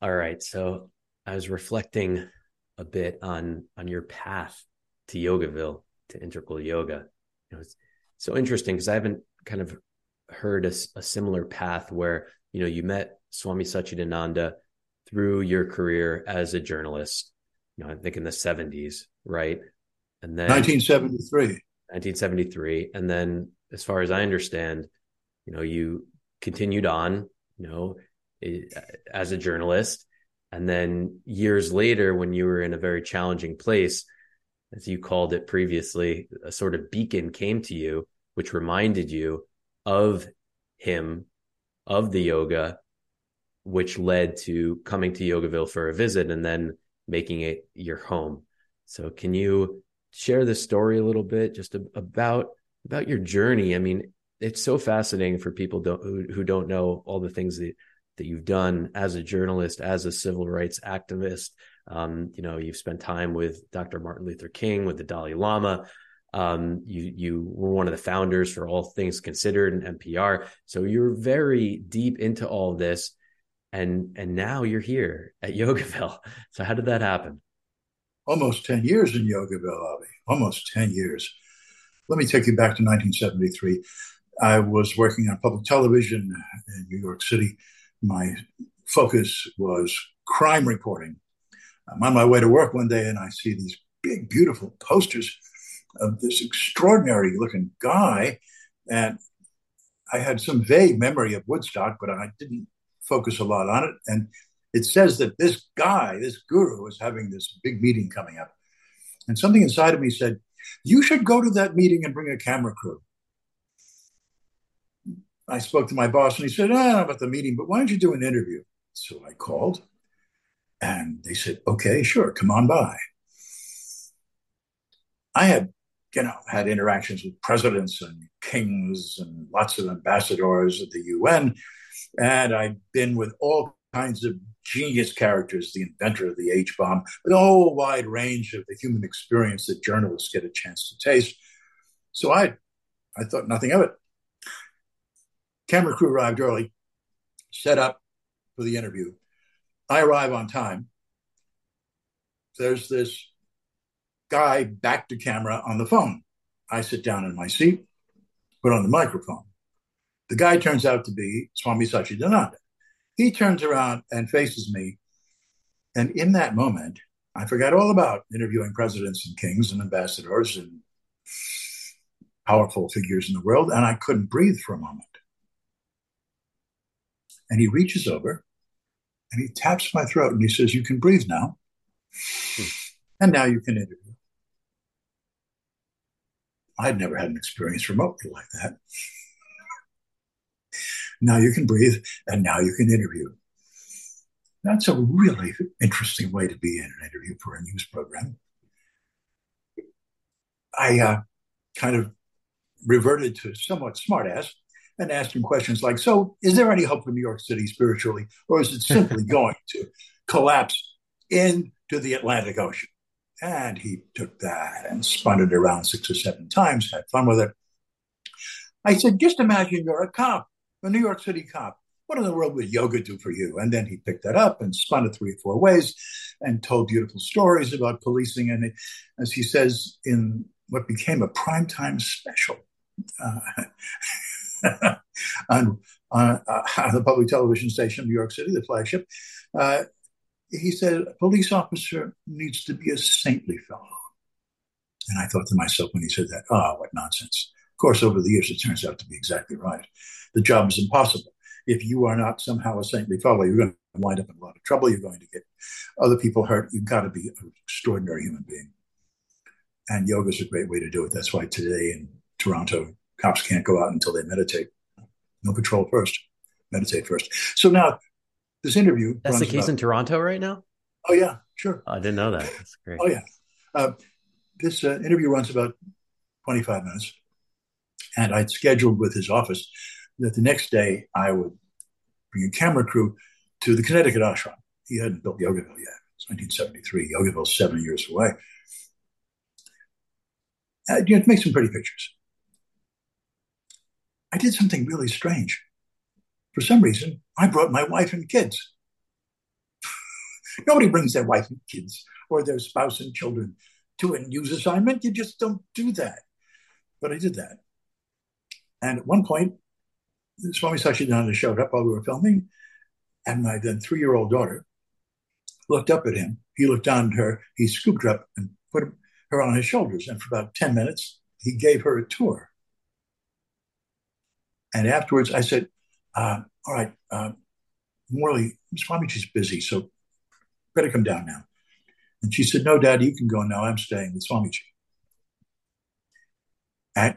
All right. So I was reflecting a bit on on your path to Yogaville to integral yoga. It was so interesting because I haven't kind of heard a, a, similar path where you know you met Swami Satchidananda through your career as a journalist. You know, I think in the seventies, right? And then 1973. 1973, and then as far as I understand, you know, you continued on, you know, as a journalist. And then years later, when you were in a very challenging place, as you called it previously, a sort of beacon came to you, which reminded you of him, of the yoga, which led to coming to Yogaville for a visit and then making it your home. So, can you share the story a little bit just about about your journey? I mean, it's so fascinating for people who, who don't know all the things that that you've done as a journalist, as a civil rights activist. Um, you know, you've spent time with Dr. Martin Luther King, with the Dalai Lama. Um, you you were one of the founders for All Things Considered and NPR. So you're very deep into all this, and and now you're here at Yogaville. So how did that happen? Almost ten years in Yogaville, Avi. Almost ten years. Let me take you back to 1973. I was working on public television in New York City my focus was crime reporting. I'm on my way to work one day and I see these big, beautiful posters of this extraordinary looking guy. And I had some vague memory of Woodstock, but I didn't focus a lot on it. And it says that this guy, this guru, is having this big meeting coming up. And something inside of me said, You should go to that meeting and bring a camera crew. I spoke to my boss and he said, ah, about the meeting, but why don't you do an interview? So I called and they said, okay, sure, come on by. I had, you know, had interactions with presidents and kings and lots of ambassadors at the UN. And I'd been with all kinds of genius characters, the inventor of the H bomb, with a whole wide range of the human experience that journalists get a chance to taste. So I, I thought nothing of it. Camera crew arrived early, set up for the interview. I arrive on time. There's this guy back to camera on the phone. I sit down in my seat, put on the microphone. The guy turns out to be Swami Satchidananda. He turns around and faces me. And in that moment, I forgot all about interviewing presidents and kings and ambassadors and powerful figures in the world. And I couldn't breathe for a moment. And he reaches over and he taps my throat and he says, You can breathe now. Hmm. And now you can interview. I'd never had an experience remotely like that. now you can breathe and now you can interview. That's a really interesting way to be in an interview for a news program. I uh, kind of reverted to somewhat smartass and asked him questions like, So, is there any hope for New York City spiritually, or is it simply going to collapse into the Atlantic Ocean? And he took that and spun it around six or seven times, had fun with it. I said, Just imagine you're a cop, a New York City cop. What in the world would yoga do for you? And then he picked that up and spun it three or four ways and told beautiful stories about policing. And as he says in what became a primetime special, uh, on, on, uh, on, the public television station in New York City, the flagship. Uh, he said, a police officer needs to be a saintly fellow. And I thought to myself when he said that, ah, oh, what nonsense. Of course, over the years, it turns out to be exactly right. The job is impossible. If you are not somehow a saintly fellow, you're going to wind up in a lot of trouble. You're going to get other people hurt. You've got to be an extraordinary human being. And yoga is a great way to do it. That's why today in Toronto, cops can't go out until they meditate. No patrol first, meditate first. So now this interview. That's the case about, in Toronto right now. Oh yeah, sure. Oh, I didn't know that. That's great. Oh yeah, uh, this uh, interview runs about twenty five minutes, and I'd scheduled with his office that the next day I would bring a camera crew to the Connecticut ashram. He hadn't built Yogaville yet. It's 1973. Yogaville's seven years away. Uh, you know, to make some pretty pictures. I did something really strange. For some reason, I brought my wife and kids. Nobody brings their wife and kids or their spouse and children to a news assignment. You just don't do that. But I did that. And at one point, Swami Satchidananda showed up while we were filming, and my then three year old daughter looked up at him. He looked down at her. He scooped her up and put her on his shoulders. And for about 10 minutes, he gave her a tour. And afterwards, I said, uh, All right, uh, Morley, Swamiji's busy, so better come down now. And she said, No, Dad, you can go now. I'm staying with Swamiji. And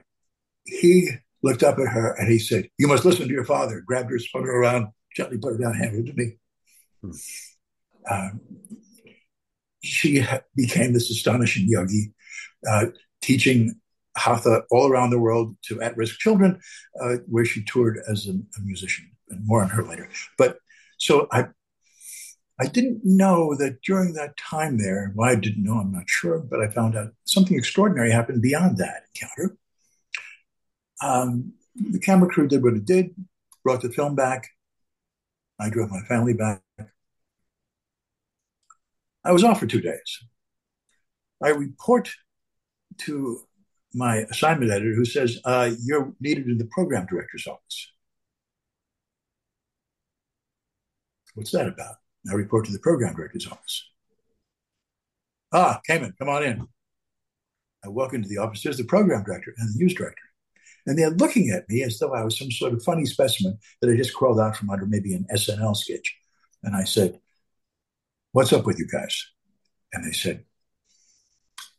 he looked up at her and he said, You must listen to your father. Grabbed her, spun her around, gently put her down, handed her to me. Hmm. Um, she became this astonishing yogi, uh, teaching hatha all around the world to at-risk children, uh, where she toured as a, a, musician, and more on her later. But so I, I didn't know that during that time there. Why I didn't know, I'm not sure, but I found out something extraordinary happened beyond that encounter. Um, the camera crew did what it did, brought the film back. I drove my family back. I was off for two days. I report to my assignment editor who says, uh, You're needed in the program director's office. What's that about? I report to the program director's office. Ah, Kamen, come on in. I walk into the office. There's the program director and the news director. And they're looking at me as though I was some sort of funny specimen that I just crawled out from under maybe an SNL sketch. And I said, What's up with you guys? And they said,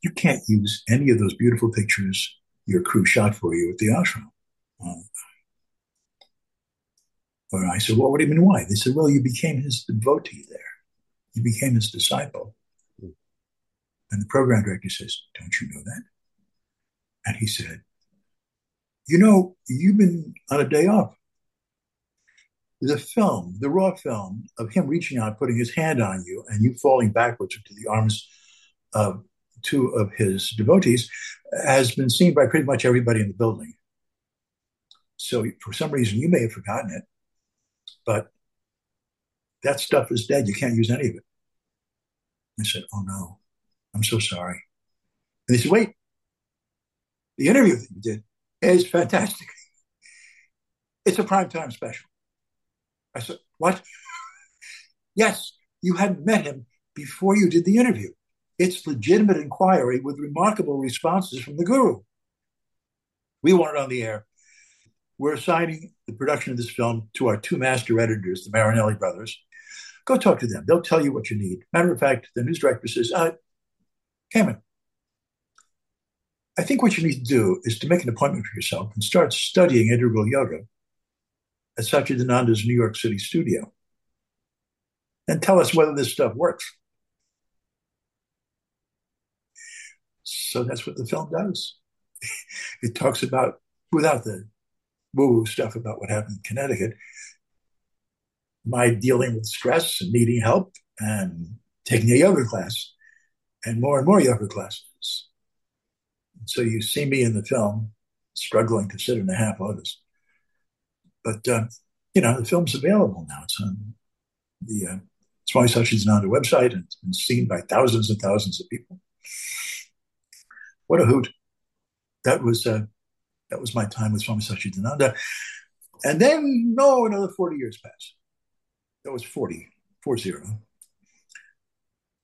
You can't use any of those beautiful pictures your crew shot for you at the ashram. Um, or I said, Well, what do you mean why? They said, Well, you became his devotee there. You became his disciple. And the program director says, Don't you know that? And he said, You know, you've been on a day off the film, the raw film of him reaching out, putting his hand on you, and you falling backwards into the arms of two of his devotees, has been seen by pretty much everybody in the building. So for some reason, you may have forgotten it, but that stuff is dead. You can't use any of it. I said, Oh no, I'm so sorry. And he said, Wait, the interview that you did is fantastic. It's a primetime special. I said, What? yes, you hadn't met him before you did the interview. It's legitimate inquiry with remarkable responses from the guru. We want it on the air. We're assigning the production of this film to our two master editors, the Marinelli brothers. Go talk to them. They'll tell you what you need. Matter of fact, the news director says, uh, Kamen, I think what you need to do is to make an appointment for yourself and start studying integral yoga at Satchidananda's New York City studio and tell us whether this stuff works. So that's what the film does. it talks about, without the woo woo stuff about what happened in Connecticut, my dealing with stress and needing help and taking a yoga class and more and more yoga classes. So you see me in the film struggling to sit in a half lotus. But uh, you know, the film's available now. It's on the uh, Swami Satchidananda website, and it's been seen by thousands and thousands of people. What a hoot! That was uh, that was my time with Swami Satchidananda. And then, no, another 40 years passed. That was 40, 40.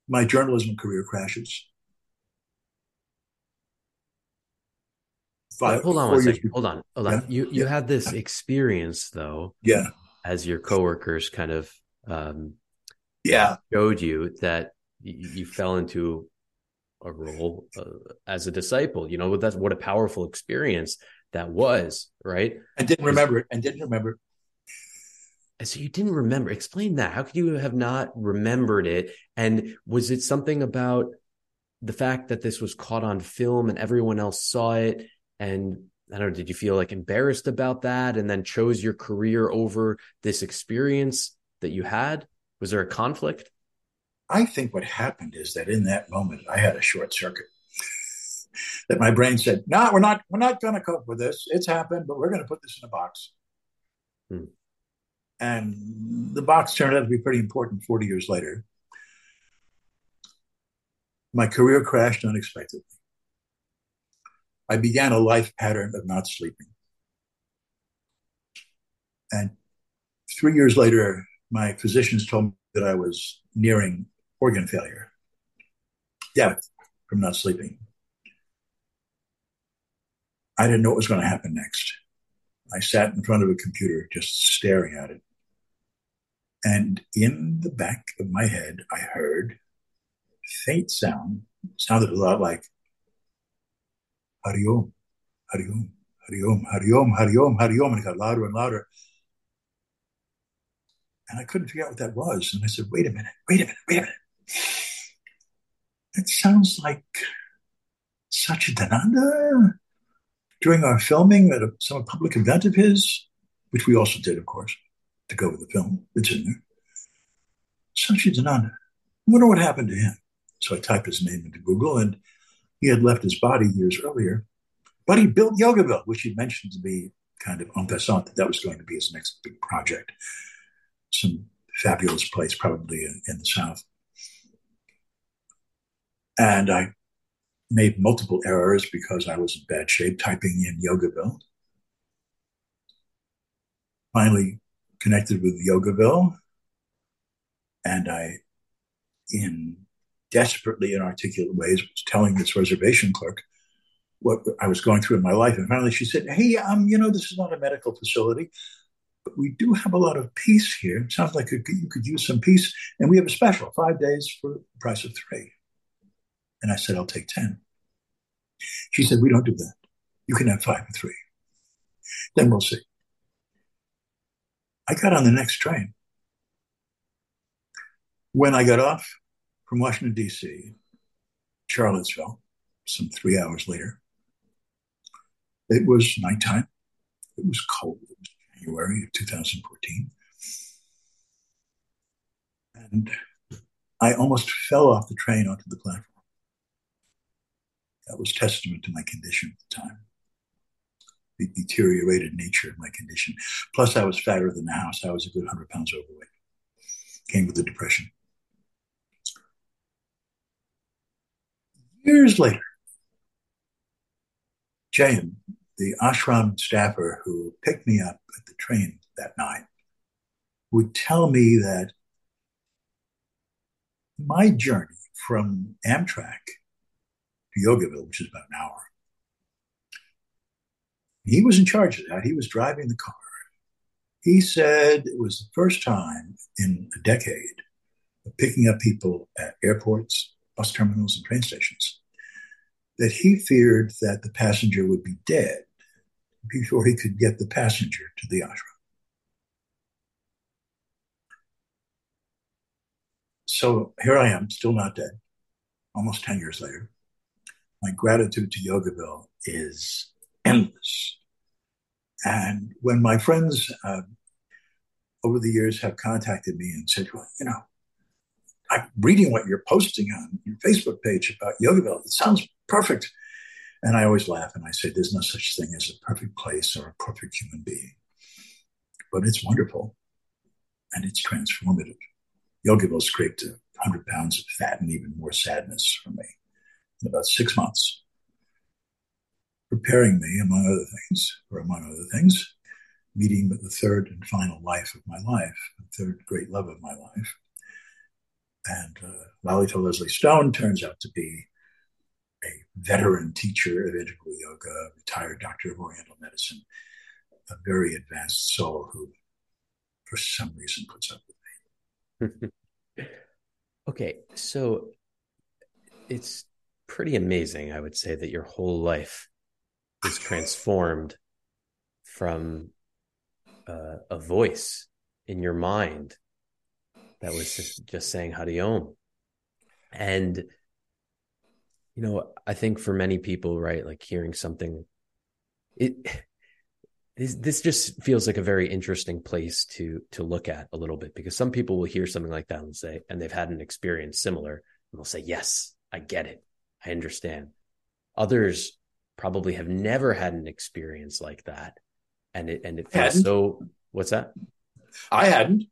My journalism career crashes. five. Hold on one second. Hold on. Hold on. Yeah. You you yeah. had this experience though. Yeah. As your coworkers kind of um yeah showed you that you fell into a role uh, as a disciple. You know that's what a powerful experience that was, right? And didn't remember it. And didn't remember. So you didn't remember. Explain that. How could you have not remembered it? And was it something about the fact that this was caught on film and everyone else saw it and I don't know, did you feel like embarrassed about that and then chose your career over this experience that you had? Was there a conflict? I think what happened is that in that moment I had a short circuit. that my brain said, "No, nah, we're not. We're not going to cope with this. It's happened, but we're going to put this in a box." Hmm. And the box turned out to be pretty important. Forty years later, my career crashed unexpectedly. I began a life pattern of not sleeping. And three years later, my physicians told me that I was nearing organ failure, death from not sleeping. I didn't know what was going to happen next. I sat in front of a computer just staring at it. And in the back of my head, I heard faint sound, It sounded a lot like Hari Om, Hari Om, Hari Om, Hari Om, Hari Om, and it got louder and louder. And I couldn't figure out what that was. And I said, wait a minute, wait a minute, wait a minute. It sounds like Satchidananda during our filming at a, some public event of his, which we also did, of course, to go with the film. It's in there. Satchidananda. I wonder what happened to him. So I typed his name into Google, and he had left his body years earlier. But he built Yogaville, which he mentioned to me kind of en passant that that was going to be his next big project. Some fabulous place, probably in, in the South. And I made multiple errors because I was in bad shape typing in Yogaville. Finally connected with Yogaville, and I, in desperately inarticulate ways, was telling this reservation clerk what I was going through in my life. And finally she said, Hey, um, you know, this is not a medical facility, but we do have a lot of peace here. It sounds like you could use some peace. And we have a special five days for the price of three. And I said, I'll take 10. She said, We don't do that. You can have five and three. Then we'll see. I got on the next train. When I got off from Washington, D.C., Charlottesville, some three hours later, it was nighttime. It was cold. It was January of 2014. And I almost fell off the train onto the platform. That was testament to my condition at the time, the deteriorated nature of my condition. Plus, I was fatter than the house. I was a good 100 pounds overweight. Came with the depression. Years later, Jayan, the ashram staffer who picked me up at the train that night, would tell me that my journey from Amtrak Yogaville, which is about an hour. He was in charge of that. He was driving the car. He said it was the first time in a decade of picking up people at airports, bus terminals, and train stations that he feared that the passenger would be dead before he could get the passenger to the ashram. So here I am, still not dead, almost 10 years later my gratitude to Yogaville is endless. And when my friends uh, over the years have contacted me and said, well, you know, I'm reading what you're posting on your Facebook page about Yogaville. It sounds perfect. And I always laugh and I say, there's no such thing as a perfect place or a perfect human being. But it's wonderful and it's transformative. Yogaville scraped 100 pounds of fat and even more sadness from me about six months, preparing me, among other things, or among other things, meeting with the third and final life of my life, the third great love of my life. And uh, Lalita Leslie Stone turns out to be a veteran teacher of integral yoga, retired doctor of Oriental medicine, a very advanced soul who, for some reason, puts up with me. okay, so it's pretty amazing, I would say, that your whole life is transformed from uh, a voice in your mind that was just, just saying Hari Om. And, you know, I think for many people, right, like hearing something, it, this, this just feels like a very interesting place to to look at a little bit because some people will hear something like that and say and they've had an experience similar and they'll say yes i get it I understand. Others probably have never had an experience like that. And it and it feels so what's that? I hadn't.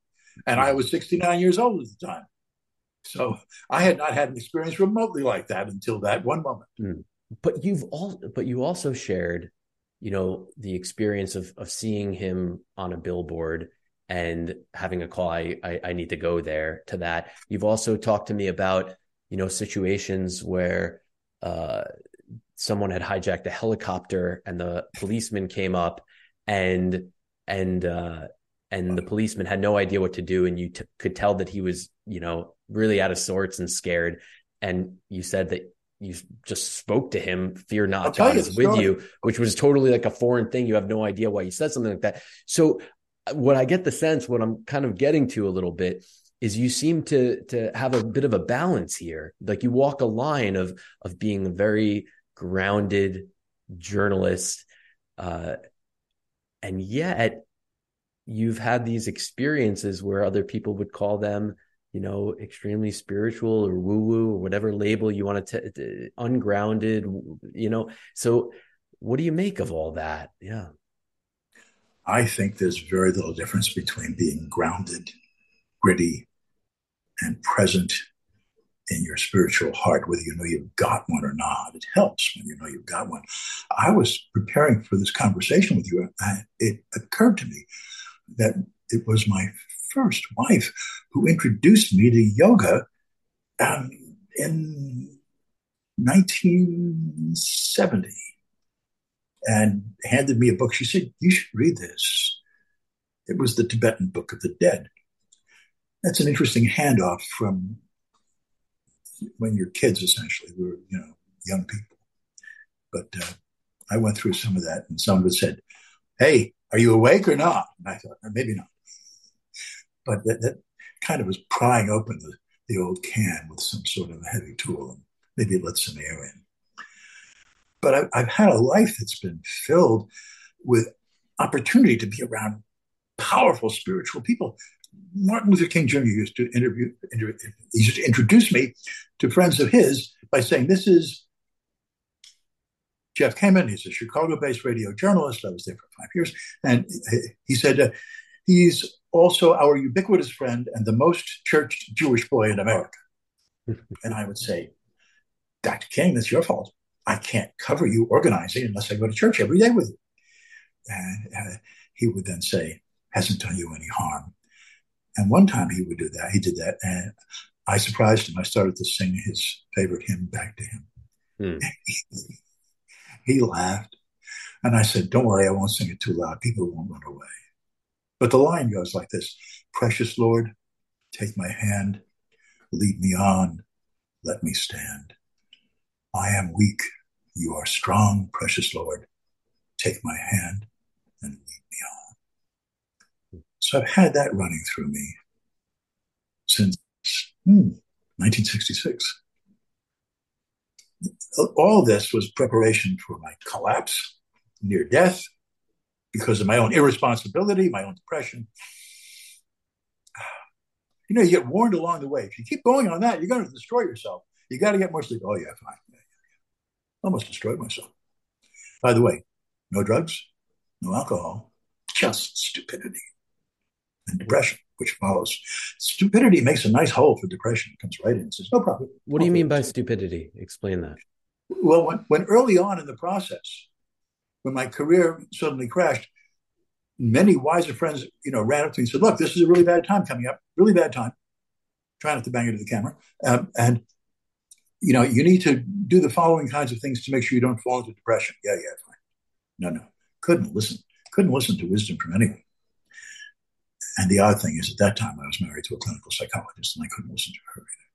And I was 69 years old at the time. So I had not had an experience remotely like that until that one moment. Mm. But you've all, but you also shared, you know, the experience of of seeing him on a billboard and having a call. I, I, I need to go there to that. You've also talked to me about, you know, situations where uh, someone had hijacked a helicopter and the policeman came up and and uh, and the policeman had no idea what to do and you t- could tell that he was you know really out of sorts and scared. And you said that you just spoke to him fear not god is with you which was totally like a foreign thing. You have no idea why you said something like that. So what i get the sense what i'm kind of getting to a little bit is you seem to to have a bit of a balance here. Like you walk a line of of being a very grounded journalist uh and yet you've had these experiences where other people would call them you know extremely spiritual or woo woo or whatever label you want to t- ungrounded you know? So what do you make of all that? Yeah. I think there's very little difference between being grounded gritty and present in your spiritual heart, whether you know you've got one or not. It helps when you know you've got one. I was preparing for this conversation with you, and it occurred to me that it was my first wife who introduced me to yoga um, in 1970 and handed me a book. She said, You should read this. It was the Tibetan Book of the Dead. That's an interesting handoff from when you're kids, essentially. We were, you know, young people. But uh, I went through some of that, and some of it said, Hey, are you awake or not? And I thought, maybe not. But that, that kind of was prying open the, the old can with some sort of a heavy tool, and maybe let some air in. But I, I've had a life that's been filled with opportunity to be around powerful spiritual people. Martin Luther King Jr. used to interview, inter, he used to introduce me to friends of his by saying, "This is Jeff Kamen. He's a Chicago-based radio journalist. I was there for five years, and he said uh, he's also our ubiquitous friend and the most churched Jewish boy in America." and I would say, "Dr. King, that's your fault. I can't cover you organizing unless I go to church every day with you." And uh, he would then say, "Hasn't done you any harm." And one time he would do that. He did that, and I surprised him. I started to sing his favorite hymn back to him. Hmm. He laughed. And I said, Don't worry, I won't sing it too loud. People won't run away. But the line goes like this Precious Lord, take my hand, lead me on, let me stand. I am weak, you are strong, precious Lord. Take my hand and lead. So I've had that running through me since hmm, 1966 all this was preparation for my collapse, near death, because of my own irresponsibility, my own depression. You know, you get warned along the way. If you keep going on that, you're going to destroy yourself. You got to get more sleep. Oh, yeah, fine. Yeah, yeah, yeah. Almost destroyed myself. By the way, no drugs, no alcohol, just stupidity and depression, which follows. Stupidity makes a nice hole for depression. It comes right in. And says, no problem. What do you mean by stupidity? Explain that. Well, when, when early on in the process, when my career suddenly crashed, many wiser friends, you know, ran up to me and said, "Look, this is a really bad time coming up. Really bad time. Try not to bang into the camera, um, and you know, you need to do the following kinds of things to make sure you don't fall into depression." Yeah, yeah, fine. No, no, couldn't listen. Couldn't listen to wisdom from anyone. And the odd thing is, at that time, I was married to a clinical psychologist, and I couldn't listen to her either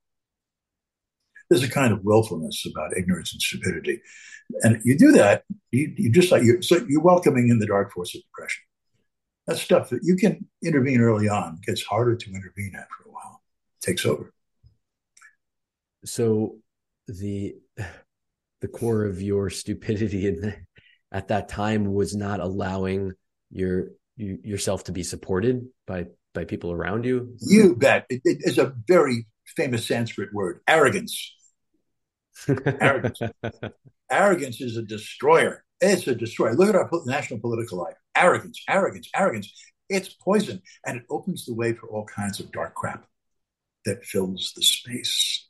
there's a kind of willfulness about ignorance and stupidity. And you do that, you, you just like you so you're welcoming in the dark force of depression. That's stuff that you can intervene early on. Gets harder to intervene after a while. It takes over. So the the core of your stupidity in at that time was not allowing your you, yourself to be supported by by people around you. You bet. It, it is a very famous Sanskrit word, arrogance. Arrogance. arrogance is a destroyer. It's a destroyer. Look at our national political life. Arrogance, arrogance, arrogance. It's poison, and it opens the way for all kinds of dark crap. that fills the space.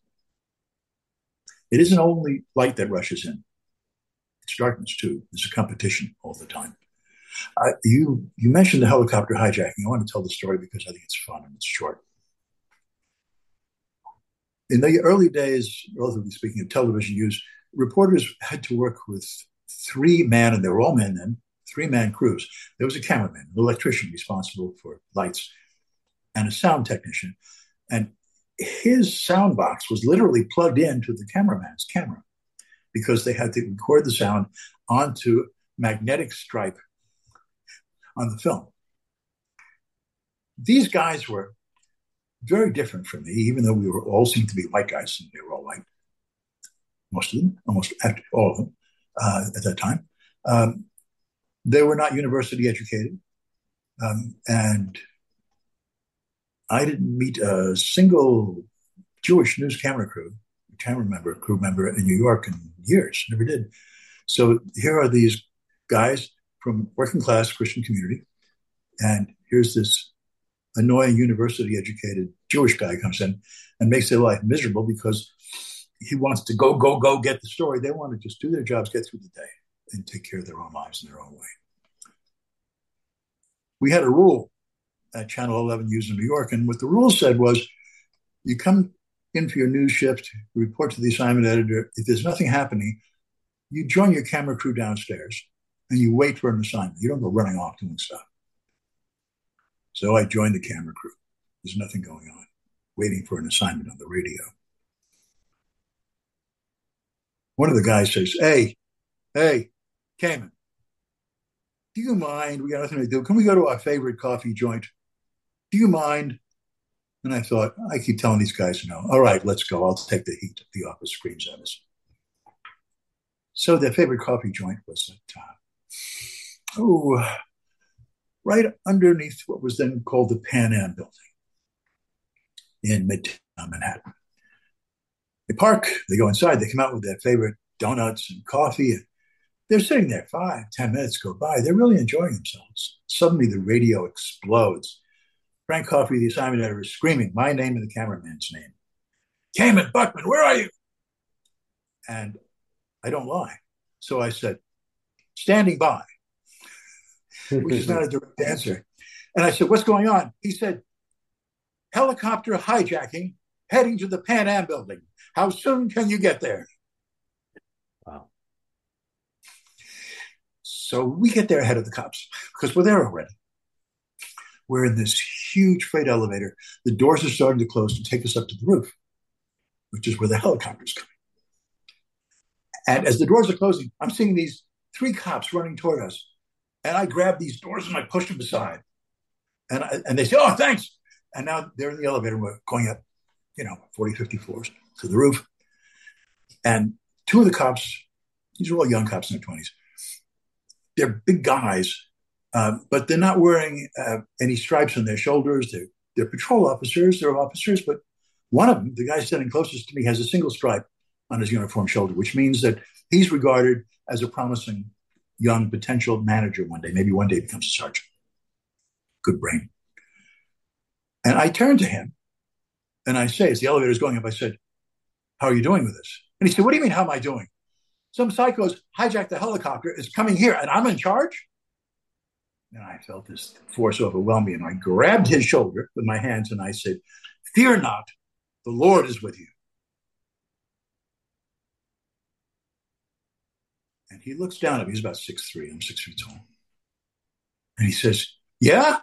It isn't only light that rushes in, it's darkness too. There's a competition all the time. Uh, you you mentioned the helicopter hijacking. I want to tell the story because I think it's fun and it's short. In the early days, relatively speaking, of television use, reporters had to work with three man, and they were all men then, three man crews. There was a cameraman, an electrician responsible for lights, and a sound technician. And his sound box was literally plugged into the cameraman's camera because they had to record the sound onto magnetic stripe on the film. These guys were very different from me, even though we were all seemed to be white guys and they were all white. Most of them, almost all of them uh, at that time. Um, they were not university educated. Um, and I didn't meet a single Jewish news camera crew, camera member, crew member in New York in years. Never did. So here are these guys from working class Christian community, and here's this annoying university educated Jewish guy comes in and makes their life miserable because he wants to go, go, go get the story. They want to just do their jobs, get through the day, and take care of their own lives in their own way. We had a rule at Channel 11 News in New York, and what the rule said was you come in for your news shift, report to the assignment editor. If there's nothing happening, you join your camera crew downstairs and you wait for an assignment. You don't go running off doing stuff. So I joined the camera crew. There's nothing going on, waiting for an assignment on the radio. One of the guys says, Hey, hey, Kamen, do you mind? We got nothing to do. Can we go to our favorite coffee joint? Do you mind? And I thought, I keep telling these guys no. All right, let's go. I'll take the heat. The office screams at us. So their favorite coffee joint was at, oh, right underneath what was then called the Pan Am building in Midtown Manhattan. They park, they go inside, they come out with their favorite donuts and coffee. And they're sitting there five, ten minutes go by. They're really enjoying themselves. Suddenly the radio explodes. Frank Coffey, the assignment editor, is screaming my name and the cameraman's name. Kamen Buckman, where are you? And I don't lie. So I said, standing by, which is not a direct answer. And I said, what's going on? He said, helicopter hijacking heading to the Pan Am building. How soon can you get there? Wow. So we get there ahead of the cops because we're there already. We're in this huge freight elevator. The doors are starting to close to take us up to the roof, which is where the helicopter's coming. And as the doors are closing, I'm seeing these three cops running toward us. And I grab these doors and I push them aside. And, I, and they say, Oh, thanks. And now they're in the elevator. We're going up, you know, 40, 50 floors to the roof. And two of the cops, these are all young cops in their 20s, they're big guys, uh, but they're not wearing uh, any stripes on their shoulders. They're, they're patrol officers, they're officers, but one of them, the guy standing closest to me, has a single stripe on his uniform shoulder, which means that he's regarded as a promising young potential manager one day. Maybe one day becomes a sergeant. Good brain. And I turned to him and I say, as the elevator is going up, I said, How are you doing with this? And he said, What do you mean, how am I doing? Some psychos hijacked the helicopter, is coming here, and I'm in charge? And I felt this force overwhelm me, and I grabbed his shoulder with my hands and I said, Fear not, the Lord is with you. And he looks down at me. He's about six three. I'm six feet tall. And he says, Yeah?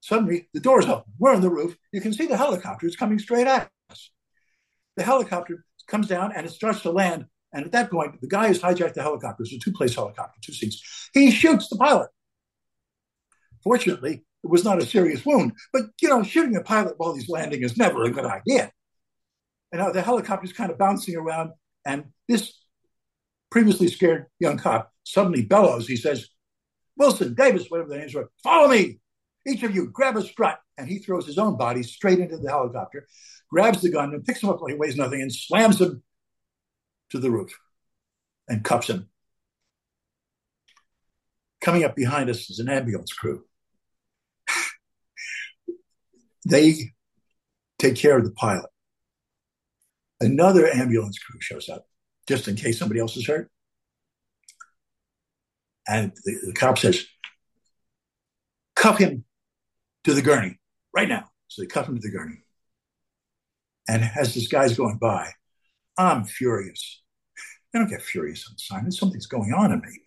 Suddenly, the door's open. We're on the roof. You can see the helicopter. It's coming straight at us. The helicopter comes down and it starts to land. And at that point, the guy who's hijacked the helicopter, it's a two place helicopter, two seats, he shoots the pilot. Fortunately, it was not a serious wound. But, you know, shooting a pilot while he's landing is never a good idea. And now the helicopter's kind of bouncing around. And this previously scared young cop suddenly bellows. He says, Wilson, Davis, whatever the names were, follow me. Each of you grab a strut. And he throws his own body straight into the helicopter, grabs the gun and picks him up while he weighs nothing and slams him to the roof and cuffs him. Coming up behind us is an ambulance crew. they take care of the pilot. Another ambulance crew shows up just in case somebody else is hurt. And the, the cop says, cuff him to the gurney right now. So they cuff him to the gurney. And as this guy's going by, I'm furious. I don't get furious on Simon. Something's going on in me.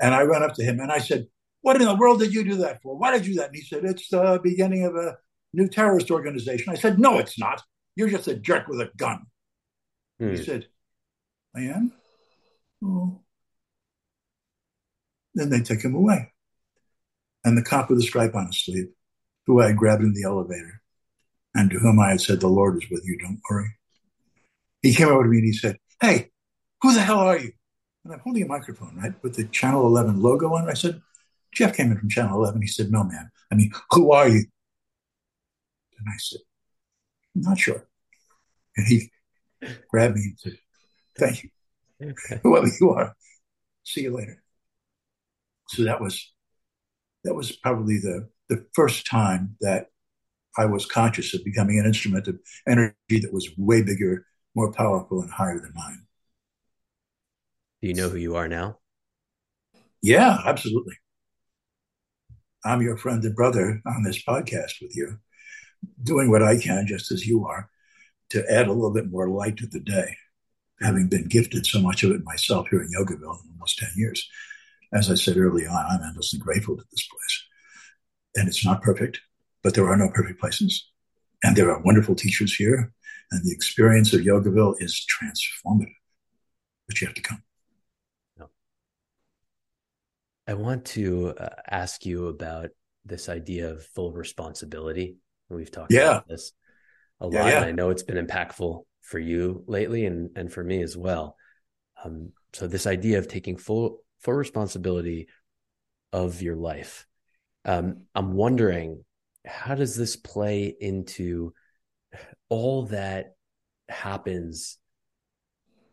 And I run up to him and I said, What in the world did you do that for? Why did you do that? And he said, It's the beginning of a new terrorist organization. I said, No, it's not. You're just a jerk with a gun. Hmm. He said, Am? Oh. Then they took him away. And the cop with the stripe on his sleeve, who I had grabbed in the elevator, and to whom I had said, The Lord is with you, don't worry. He came over to me and he said, Hey, who the hell are you? And I'm holding a microphone, right, with the Channel 11 logo on. I said, Jeff Kamen from Channel 11. He said, No, man. I mean, who are you? And I said, I'm not sure. And he grabbed me and said, Thank you. Okay. Whoever you are, see you later. So that was that was probably the the first time that I was conscious of becoming an instrument of energy that was way bigger, more powerful, and higher than mine. Do you know who you are now? Yeah, absolutely. I'm your friend and brother on this podcast with you, doing what I can, just as you are, to add a little bit more light to the day, having been gifted so much of it myself here in Yogaville in almost 10 years. As I said early on, I'm endlessly grateful to this place. And it's not perfect, but there are no perfect places. And there are wonderful teachers here. And the experience of Yogaville is transformative. But you have to come. I want to uh, ask you about this idea of full responsibility. We've talked yeah. about this a lot. Yeah, yeah. And I know it's been impactful for you lately and, and for me as well. Um, so this idea of taking full full responsibility of your life. Um, I'm wondering, how does this play into all that happens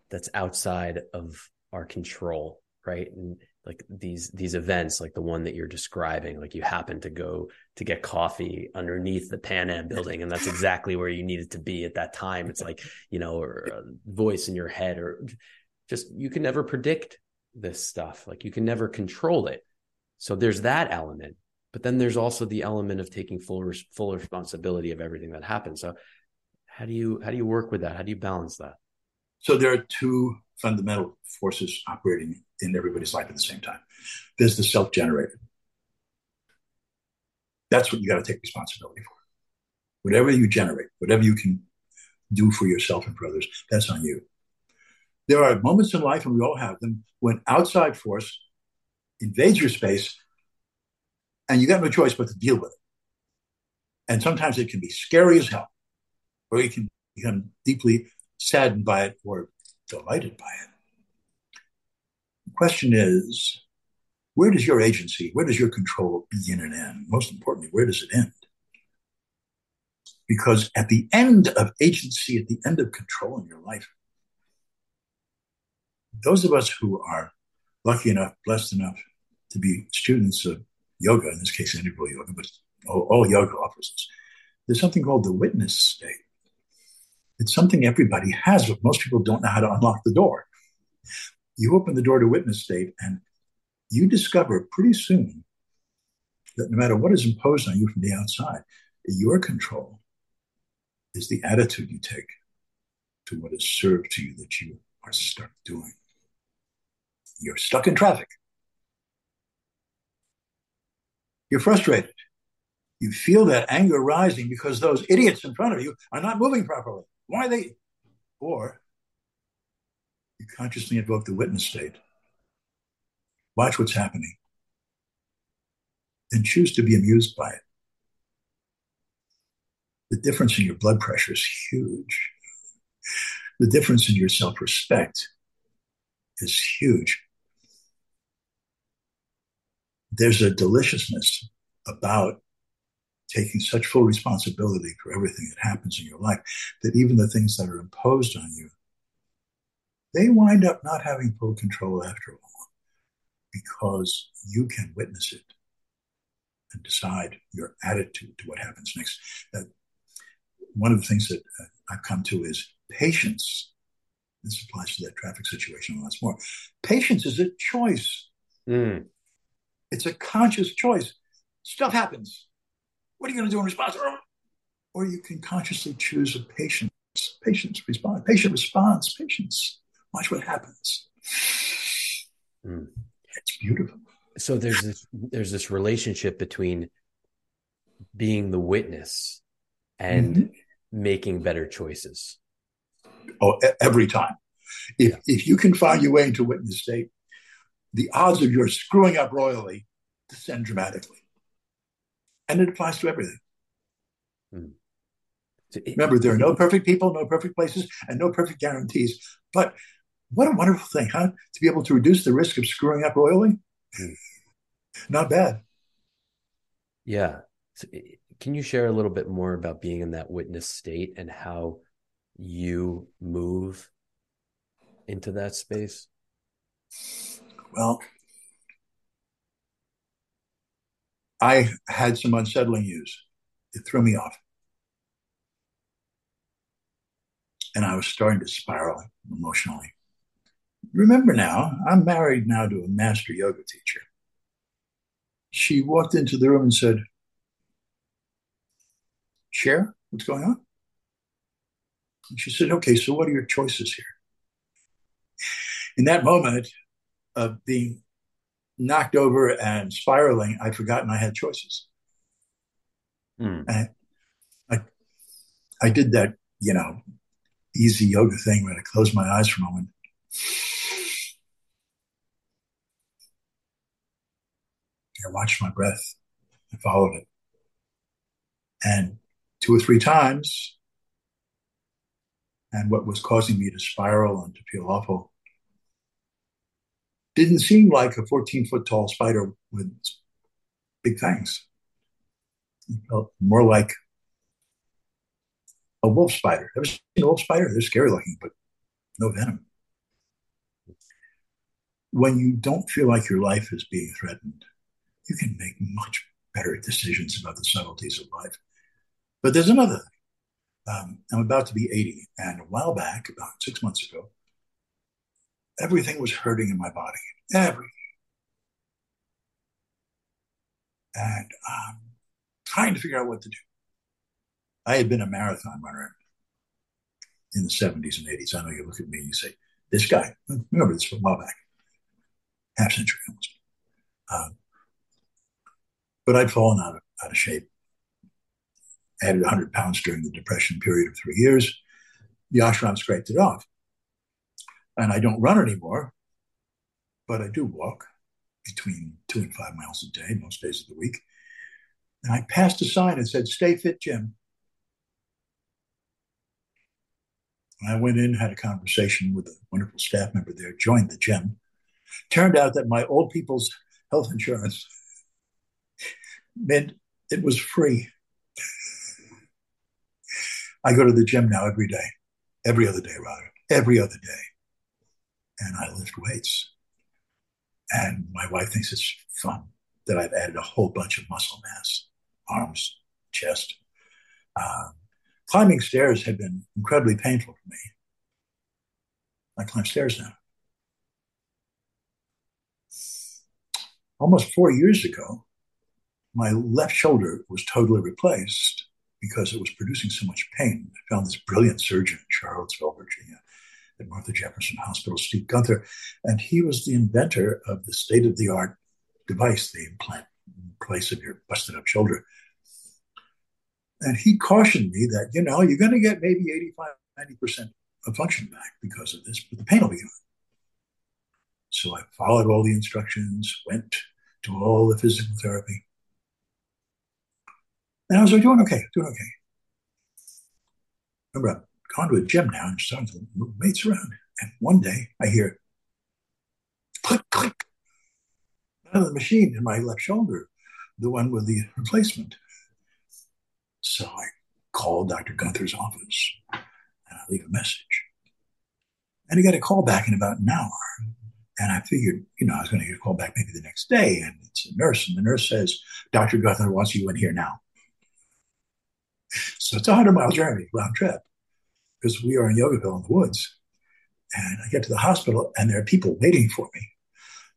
that's outside of our control, right? And like these these events like the one that you're describing like you happen to go to get coffee underneath the pan am building and that's exactly where you needed to be at that time. It's like you know or a voice in your head or just you can never predict this stuff. Like you can never control it. So there's that element but then there's also the element of taking full full responsibility of everything that happens so how do you how do you work with that? How do you balance that? So there are two fundamental forces operating in everybody's life at the same time. There's the self generated. That's what you got to take responsibility for. Whatever you generate, whatever you can do for yourself and for others, that's on you. There are moments in life, and we all have them, when outside force invades your space and you got no choice but to deal with it. And sometimes it can be scary as hell, or you can become deeply saddened by it or delighted by it. The question is, where does your agency, where does your control begin and end? Most importantly, where does it end? Because at the end of agency, at the end of control in your life, those of us who are lucky enough, blessed enough to be students of yoga, in this case, integral yoga, but all, all yoga offers us, there's something called the witness state. It's something everybody has, but most people don't know how to unlock the door. You open the door to witness state, and you discover pretty soon that no matter what is imposed on you from the outside, your control is the attitude you take to what is served to you that you are stuck doing. You're stuck in traffic. You're frustrated. You feel that anger rising because those idiots in front of you are not moving properly. Why they? Or you consciously invoke the witness state. Watch what's happening and choose to be amused by it. The difference in your blood pressure is huge. The difference in your self respect is huge. There's a deliciousness about taking such full responsibility for everything that happens in your life that even the things that are imposed on you, they wind up not having full control after all because you can witness it and decide your attitude to what happens next. That one of the things that I've come to is patience. This applies to that traffic situation lots more. Patience is a choice. Mm. It's a conscious choice. Stuff happens. What are you going to do in response? Or you can consciously choose a patience. Patience response. Patient response. Patience. Watch what happens. Mm. It's beautiful. So there's this there's this relationship between being the witness and mm-hmm. making better choices. Oh, every time. If yeah. if you can find your way into witness state, the odds of your screwing up royally descend dramatically. And it applies to everything. Mm. Remember, there are no perfect people, no perfect places, and no perfect guarantees. But what a wonderful thing, huh? To be able to reduce the risk of screwing up royally. Mm. Not bad. Yeah. So, can you share a little bit more about being in that witness state and how you move into that space? Well, I had some unsettling news. It threw me off. And I was starting to spiral emotionally. Remember now, I'm married now to a master yoga teacher. She walked into the room and said, Share what's going on? And she said, Okay, so what are your choices here? In that moment of being knocked over and spiraling, I'd forgotten I had choices. Mm. I, I, I did that, you know, easy yoga thing where I closed my eyes for a moment. I watched my breath I followed it. And two or three times, and what was causing me to spiral and to feel awful didn't seem like a 14 foot tall spider with big fangs. It felt more like a wolf spider. Ever seen a wolf spider? They're scary looking, but no venom. When you don't feel like your life is being threatened, you can make much better decisions about the subtleties of life. But there's another thing. Um, I'm about to be 80, and a while back, about six months ago, everything was hurting in my body. Everything. And um, trying to figure out what to do. I had been a marathon runner in the 70s and 80s. I know you look at me and you say, this guy, remember this from a while back, half century almost. Um, but I'd fallen out of, out of shape. Added 100 pounds during the depression period of three years. The ashram scraped it off. And I don't run anymore, but I do walk between two and five miles a day, most days of the week. And I passed a sign that said, Stay fit, gym. I went in, had a conversation with a wonderful staff member there, joined the gym. Turned out that my old people's health insurance meant it was free. I go to the gym now every day, every other day, rather, every other day. And I lift weights. And my wife thinks it's fun that I've added a whole bunch of muscle mass, arms, chest. Um, climbing stairs had been incredibly painful for me. I climb stairs now. Almost four years ago, my left shoulder was totally replaced because it was producing so much pain. I found this brilliant surgeon in Charlottesville, Virginia, at Martha Jefferson Hospital, Steve Gunther, and he was the inventor of the state of the art device, the implant in place of your busted up shoulder. And he cautioned me that, you know, you're going to get maybe 85, 90% of function back because of this, but the pain will be gone. So I followed all the instructions, went to all the physical therapy. And I was like, doing okay, doing okay. Remember, gone to a gym now and starting to move weights around. And one day I hear click, click out of the machine in my left shoulder, the one with the replacement. So I called Dr. Gunther's office and I leave a message. And I got a call back in about an hour. And I figured, you know, I was going to get a call back maybe the next day. And it's a nurse. And the nurse says, Dr. Gunther wants you in here now. So it's a 100 mile journey, round trip, because we are in Yogaville in the woods. And I get to the hospital, and there are people waiting for me.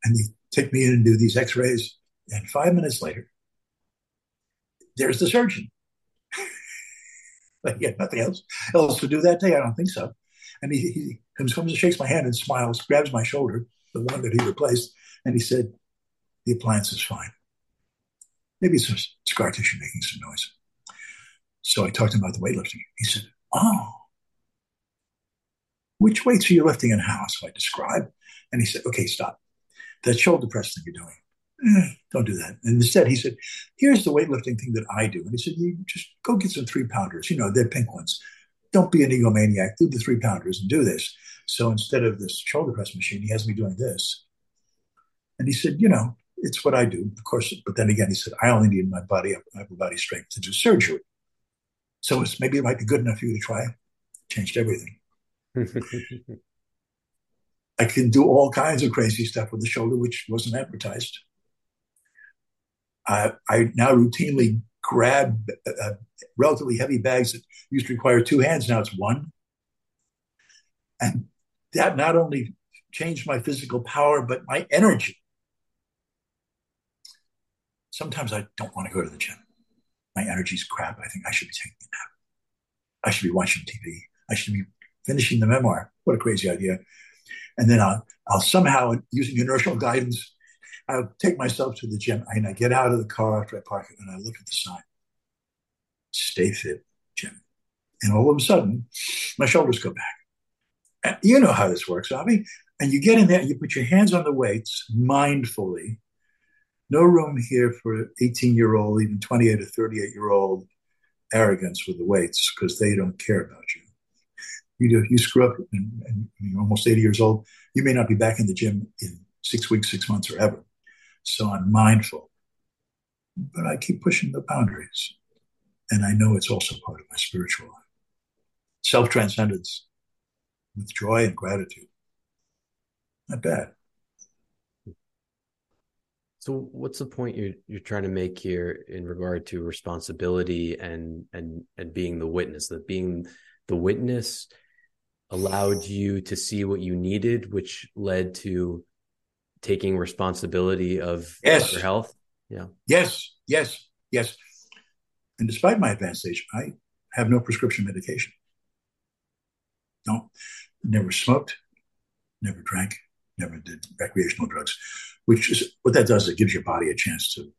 And they take me in and do these x rays. And five minutes later, there's the surgeon. like, yeah, nothing else else to do that day. I don't think so. And he, he comes, comes and shakes my hand and smiles, grabs my shoulder, the one that he replaced, and he said, The appliance is fine. Maybe it's some scar tissue making some noise. So I talked to him about the weightlifting. He said, Oh, which weights are you lifting and how? So I described. And he said, Okay, stop. That shoulder press thing you're doing, eh, don't do that. And instead, he said, Here's the weightlifting thing that I do. And he said, You just go get some three pounders. You know, they're pink ones. Don't be an egomaniac. Do the three pounders and do this. So instead of this shoulder press machine, he has me doing this. And he said, You know, it's what I do, of course. But then again, he said, I only need my body, my body strength to do surgery. So it's, maybe it might be good enough for you to try. Changed everything. I can do all kinds of crazy stuff with the shoulder, which wasn't advertised. I, I now routinely grab uh, relatively heavy bags that used to require two hands. Now it's one. And that not only changed my physical power, but my energy. Sometimes I don't want to go to the gym. My energy's crap. I think I should be taking a nap. I should be watching TV. I should be finishing the memoir. What a crazy idea. And then I'll, I'll somehow, using inertial guidance, I'll take myself to the gym and I get out of the car after I park it and I look at the sign. Stay fit, gym. And all of a sudden, my shoulders go back. And you know how this works, Avi. And you get in there and you put your hands on the weights mindfully. No room here for 18 year old, even 28 or 38 year old arrogance with the weights because they don't care about you. You, you screw up and, and, you're almost 80 years old, you may not be back in the gym in six weeks, six months, or ever. So I'm mindful. But I keep pushing the boundaries. And I know it's also part of my spiritual life. Self transcendence with joy and gratitude. Not bad. So what's the point you're you're trying to make here in regard to responsibility and and and being the witness that being the witness allowed you to see what you needed which led to taking responsibility of yes. your health yeah yes yes yes and despite my advanced age i have no prescription medication no never smoked never drank never did recreational drugs which is what that does. It gives your body a chance to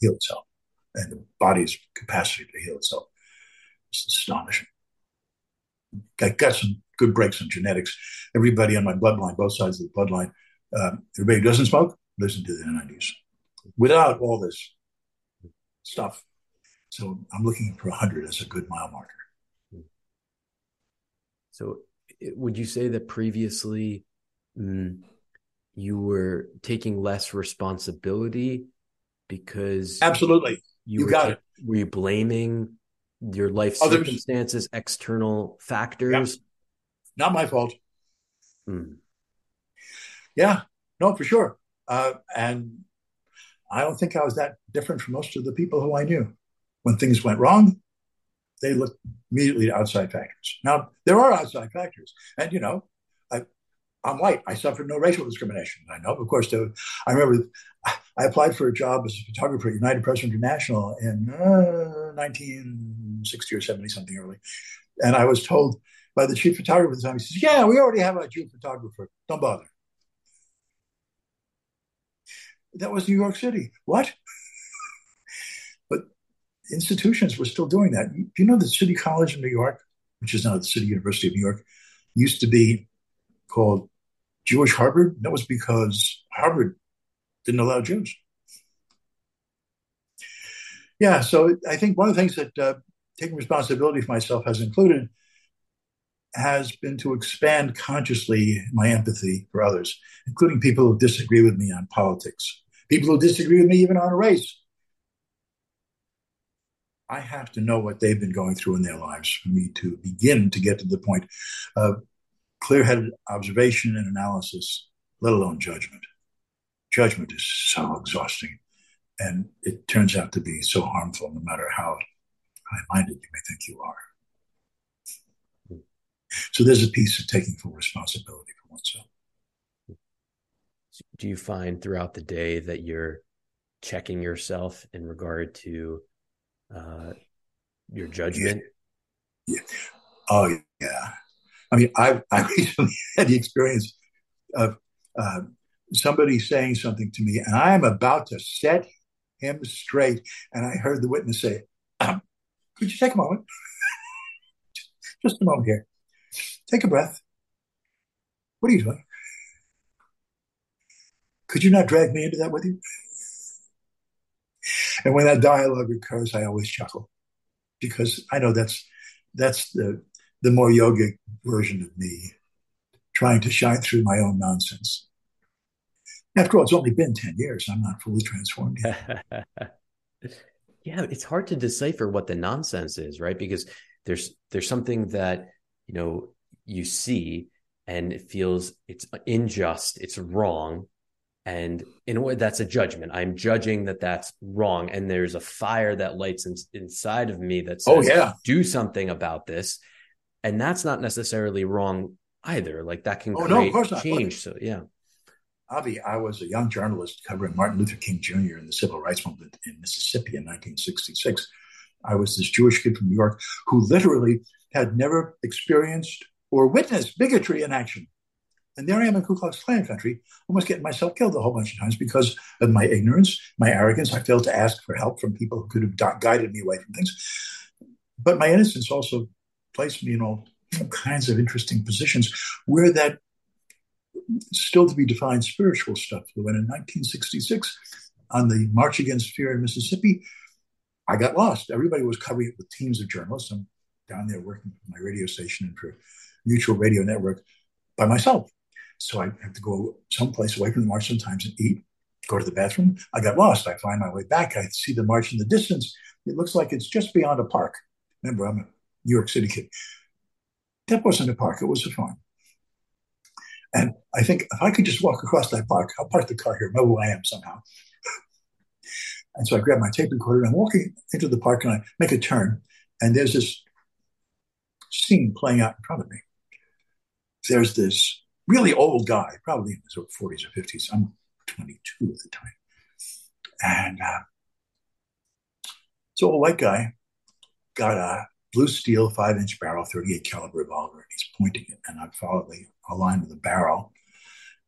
heal itself and the body's capacity to heal itself. It's astonishing. I got some good breaks in genetics. Everybody on my bloodline, both sides of the bloodline, um, everybody who doesn't smoke, listen to the 90s without all this stuff. So I'm looking for a 100 as a good mile marker. So would you say that previously mm, you were taking less responsibility because absolutely you, you got it. Were you blaming your life Others. circumstances, external factors? Not my fault. Hmm. Yeah, no, for sure. Uh, and I don't think I was that different from most of the people who I knew. When things went wrong, they looked immediately to outside factors. Now, there are outside factors. And, you know, I'm white. I suffered no racial discrimination. I know, of course. I remember I applied for a job as a photographer at United Press International in uh, 1960 or 70 something early, and I was told by the chief photographer at the time, he says, "Yeah, we already have a Jew photographer. Don't bother." That was New York City. What? but institutions were still doing that. Do you know, the City College in New York, which is now the City University of New York, used to be called Jewish Harvard? That was because Harvard didn't allow Jews. Yeah, so I think one of the things that uh, taking responsibility for myself has included has been to expand consciously my empathy for others, including people who disagree with me on politics, people who disagree with me even on race. I have to know what they've been going through in their lives for me to begin to get to the point of clear headed observation and analysis, let alone judgment. Judgment is so exhausting and it turns out to be so harmful no matter how, high minded you may think you are. So there's a piece of taking full responsibility for oneself. Do you find throughout the day that you're checking yourself in regard to uh, your judgment? Yeah. yeah. Oh, yeah. I mean, I, I recently had the experience of uh, somebody saying something to me, and I am about to set him straight. And I heard the witness say, um, Could you take a moment? Just a moment here. Take a breath. What are you doing? Could you not drag me into that with you? And when that dialogue occurs, I always chuckle because I know that's that's the the more yogic version of me trying to shine through my own nonsense. After all, it's only been 10 years. I'm not fully transformed yet. yeah, it's hard to decipher what the nonsense is, right? Because there's there's something that, you know, you see and it feels it's unjust, it's wrong, and in a way that's a judgment i'm judging that that's wrong and there's a fire that lights in, inside of me that oh, says oh yeah do something about this and that's not necessarily wrong either like that can oh, create no, change so yeah Avi, I was a young journalist covering Martin Luther King Jr. and the civil rights movement in Mississippi in 1966. I was this Jewish kid from New York who literally had never experienced or witnessed bigotry in action. And there I am in Ku Klux Klan country, almost getting myself killed a whole bunch of times because of my ignorance, my arrogance. I failed to ask for help from people who could have guided me away from things. But my innocence also placed me in all kinds of interesting positions where that still to be defined spiritual stuff. When in 1966, on the March Against Fear in Mississippi, I got lost. Everybody was covering it with teams of journalists. I'm down there working for my radio station and for Mutual Radio Network by myself. So I have to go someplace away from the march sometimes and eat, go to the bathroom. I got lost. I find my way back. I see the march in the distance. It looks like it's just beyond a park. Remember, I'm a New York City kid. That wasn't a park, it was a farm. And I think if I could just walk across that park, I'll park the car here, know who I am somehow. and so I grab my tape recorder and I'm walking into the park and I make a turn. And there's this scene playing out in front of me. There's this really old guy, probably in his 40s or 50s. I'm 22 at the time. And uh, so a white guy got a blue steel five inch barrel, 38 caliber revolver, and he's pointing it. And I follow the line with the barrel.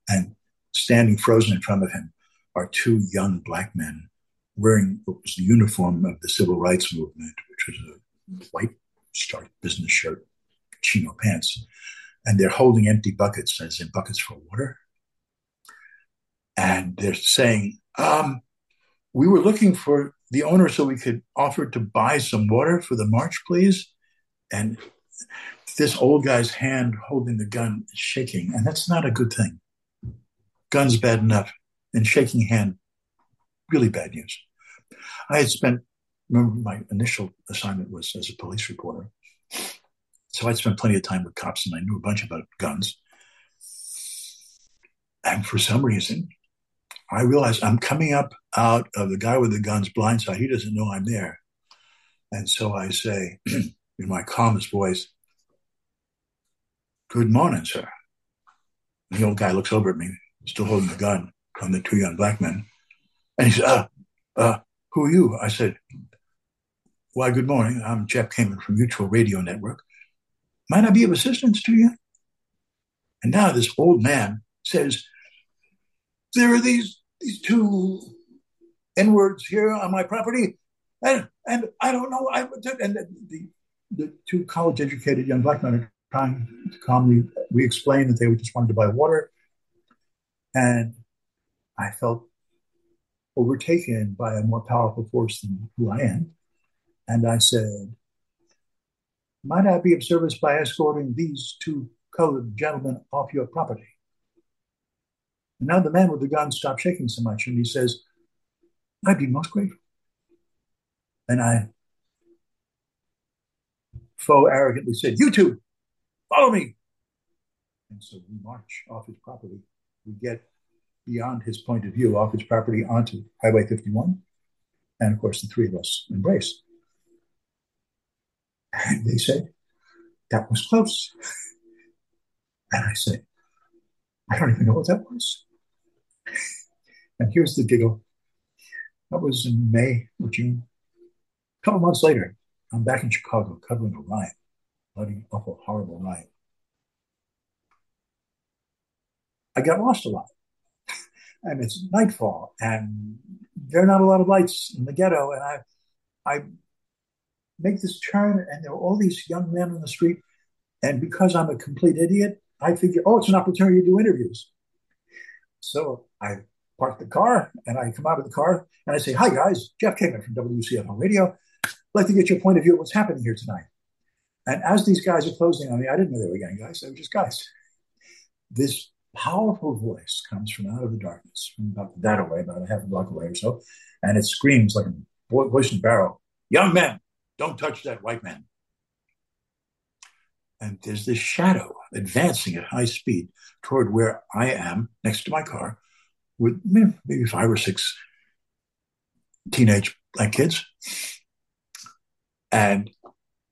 And standing frozen in front of him are two young black men wearing what was the uniform of the civil rights movement, which was a white striped business shirt, chino pants and they're holding empty buckets, as in buckets for water. And they're saying, um, we were looking for the owner so we could offer to buy some water for the march, please. And this old guy's hand holding the gun is shaking, and that's not a good thing. Gun's bad enough, and shaking hand, really bad news. I had spent, remember, my initial assignment was as a police reporter. So I'd spent plenty of time with cops and I knew a bunch about guns. And for some reason, I realized I'm coming up out of the guy with the guns blind side. He doesn't know I'm there. And so I say, in my calmest voice, Good morning, sir. And the old guy looks over at me, still holding the gun on the two young black men. And he says, uh, uh, who are you? I said, why, good morning. I'm Jeff Kamen from Mutual Radio Network. Might I be of assistance to you? And now this old man says, There are these, these two N words here on my property, and, and I don't know. I, and the, the, the two college educated young black men are trying to calmly we explained that they just wanted to buy water. And I felt overtaken by a more powerful force than who I am. And I said, might I be of service by escorting these two colored gentlemen off your property? And now the man with the gun stopped shaking so much and he says, I'd be most grateful. And I faux arrogantly said, You two, follow me. And so we march off his property. We get beyond his point of view, off his property onto Highway 51. And of course, the three of us embrace. And they said, that was close. And I said, I don't even know what that was. And here's the giggle. That was in May or June. A couple months later, I'm back in Chicago covering a riot, bloody, awful, horrible riot. I got lost a lot. and it's nightfall, and there are not a lot of lights in the ghetto. And I, I make this turn, and there are all these young men on the street. And because I'm a complete idiot, I figure, oh, it's an opportunity to do interviews. So I park the car and I come out of the car and I say, Hi, guys, Jeff Kamen from WCFL Radio. I'd like to get your point of view of what's happening here tonight. And as these guys are closing on me, I didn't know they were gang guys, they were just guys. This powerful voice comes from out of the darkness, from about that away, about a half a block away or so, and it screams like a voice in a barrel, Young men, don't touch that white man. And there's this shadow advancing at high speed toward where I am next to my car with maybe five or six teenage black kids. And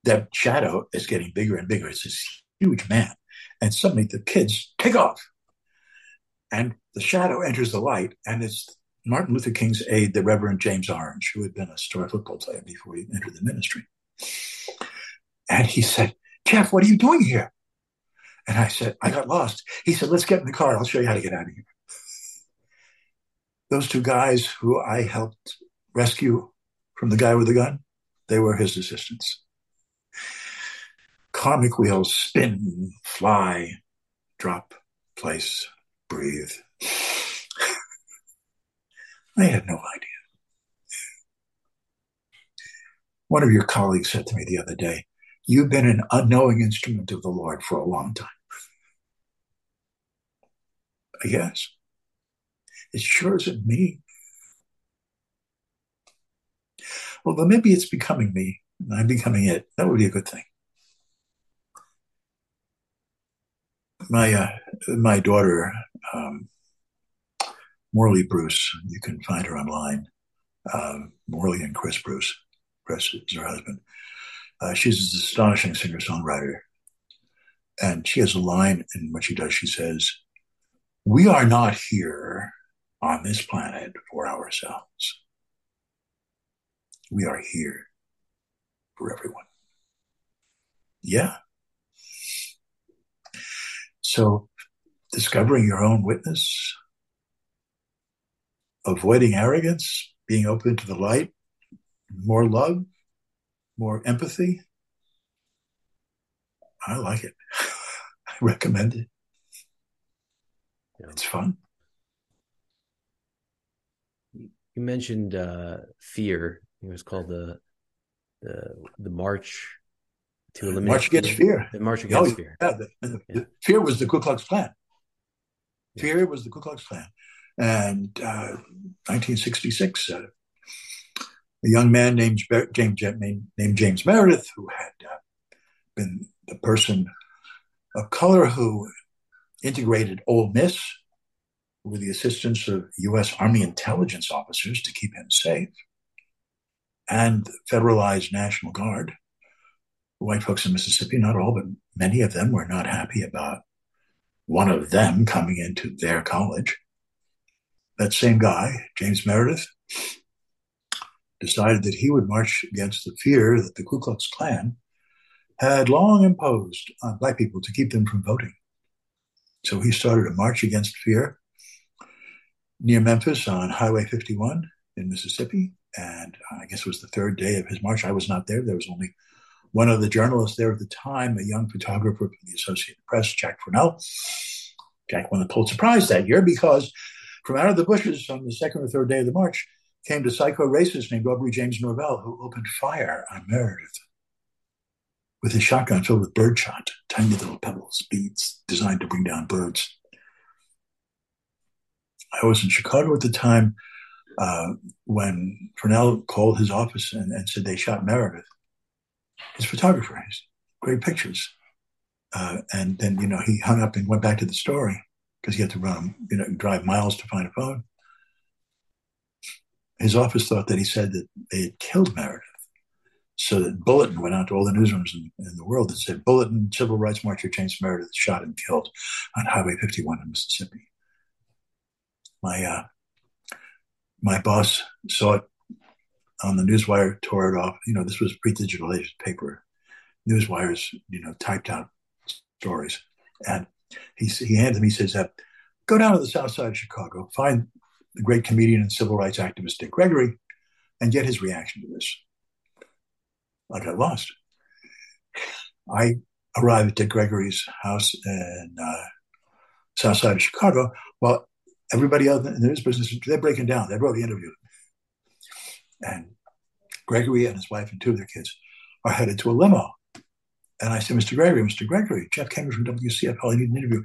that shadow is getting bigger and bigger. It's this huge man. And suddenly the kids take off. And the shadow enters the light, and it's Martin Luther King's aide, the Reverend James Orange, who had been a star football player before he entered the ministry. And he said, Jeff, what are you doing here? And I said, I got lost. He said, Let's get in the car. I'll show you how to get out of here. Those two guys who I helped rescue from the guy with the gun, they were his assistants. Karmic wheels spin, fly, drop, place, breathe. I had no idea. One of your colleagues said to me the other day, You've been an unknowing instrument of the Lord for a long time. Yes. It sure isn't me. Well, then maybe it's becoming me and I'm becoming it. That would be a good thing. My uh, my daughter, um, Morley Bruce, you can find her online. Um, Morley and Chris Bruce. Chris is her husband. Uh, she's an astonishing singer songwriter. And she has a line in what she does. She says, We are not here on this planet for ourselves. We are here for everyone. Yeah. So, discovering your own witness, avoiding arrogance, being open to the light, more love, more empathy. I like it. I recommend it. Yeah. It's fun. You mentioned uh, fear. It was called the the the march to eliminate march against fear. The march against oh, fear. Yeah, the, the, yeah. The fear was the Ku Klux Klan. Fear was the Ku Klux Klan, and uh, 1966. Uh, a young man named James, named James Meredith, who had uh, been the person of color who integrated Ole Miss with the assistance of U.S. Army intelligence officers to keep him safe, and federalized National Guard. White folks in Mississippi, not all, but many of them were not happy about one of them coming into their college. That same guy, James Meredith, decided that he would march against the fear that the Ku Klux Klan had long imposed on black people to keep them from voting. So he started a march against fear near Memphis on Highway 51 in Mississippi. And I guess it was the third day of his march. I was not there. There was only one of the journalists there at the time, a young photographer from the Associated Press, Jack Thornell. Jack won the Pulitzer Prize that year because from out of the bushes on the second or third day of the march came to psycho racist named Aubrey James Norvell, who opened fire on Meredith with his shotgun filled with birdshot, tiny little pebbles, beads designed to bring down birds. I was in Chicago at the time uh, when Thornell called his office and, and, said they shot Meredith. His photographer, he's great pictures. Uh, and then, you know, he hung up and went back to the story because he had to run, you know, drive miles to find a phone. His office thought that he said that they had killed Meredith. So that bulletin went out to all the newsrooms in, in the world that said, Bulletin, civil rights marcher James Meredith shot and killed on Highway 51 in Mississippi. My, uh, my boss saw it on the newswire, tore it off. You know, this was pre-digital age paper. Newswires, you know, typed out stories. And he, he handed me, he says, uh, go down to the south side of Chicago, find the great comedian and civil rights activist Dick Gregory, and get his reaction to this. I got lost. I arrived at Dick Gregory's house in uh, south side of Chicago. Well, everybody else in news business, they're breaking down. They've already interviewed. And Gregory and his wife and two of their kids are headed to a limo. And I said, Mr. Gregory, Mr. Gregory, Jeff Kamen from WCFL, I need an interview.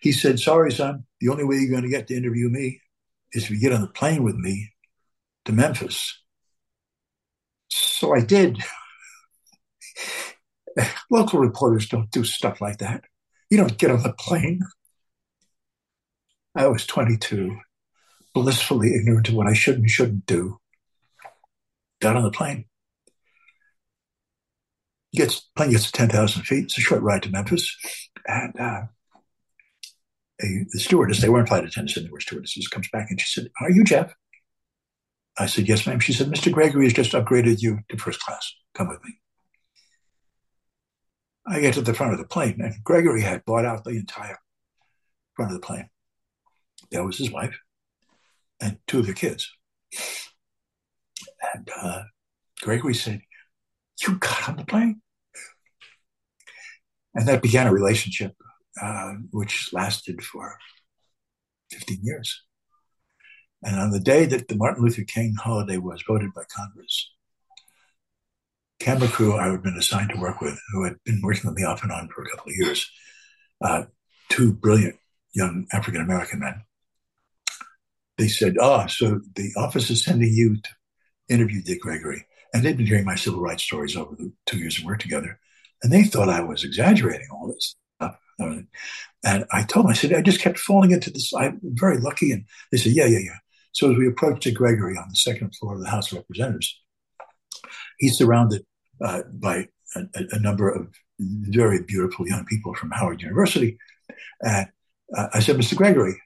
He said, Sorry, son, the only way you're going to get to interview me is if you get on the plane with me to Memphis. So I did. Local reporters don't do stuff like that. You don't get on the plane. I was 22, blissfully ignorant of what I should and shouldn't do. Got on the plane. Gets plane gets to 10,000 feet. It's a short ride to Memphis. And uh, a, the stewardess, they weren't flight attendants, they were stewardesses, comes back and she said, Are you Jeff? I said, Yes, ma'am. She said, Mr. Gregory has just upgraded you to first class. Come with me. I get to the front of the plane, and Gregory had bought out the entire front of the plane. That was his wife and two of the kids. And uh, Gregory said, You got on the plane? And that began a relationship uh, which lasted for 15 years. And on the day that the Martin Luther King holiday was voted by Congress, camera crew I had been assigned to work with, who had been working with me off and on for a couple of years, uh, two brilliant young African American men. They said, "Ah, oh, so the office is sending you to interview Dick Gregory," and they'd been hearing my civil rights stories over the two years of work together, and they thought I was exaggerating all this stuff. And I told them, I said, I just kept falling into this. I'm very lucky. And they said, Yeah, yeah, yeah. So as we approached Dick Gregory on the second floor of the House of Representatives, he's surrounded uh, by a, a, number of very beautiful young people from Howard University. And uh, I said, Mr. Gregory.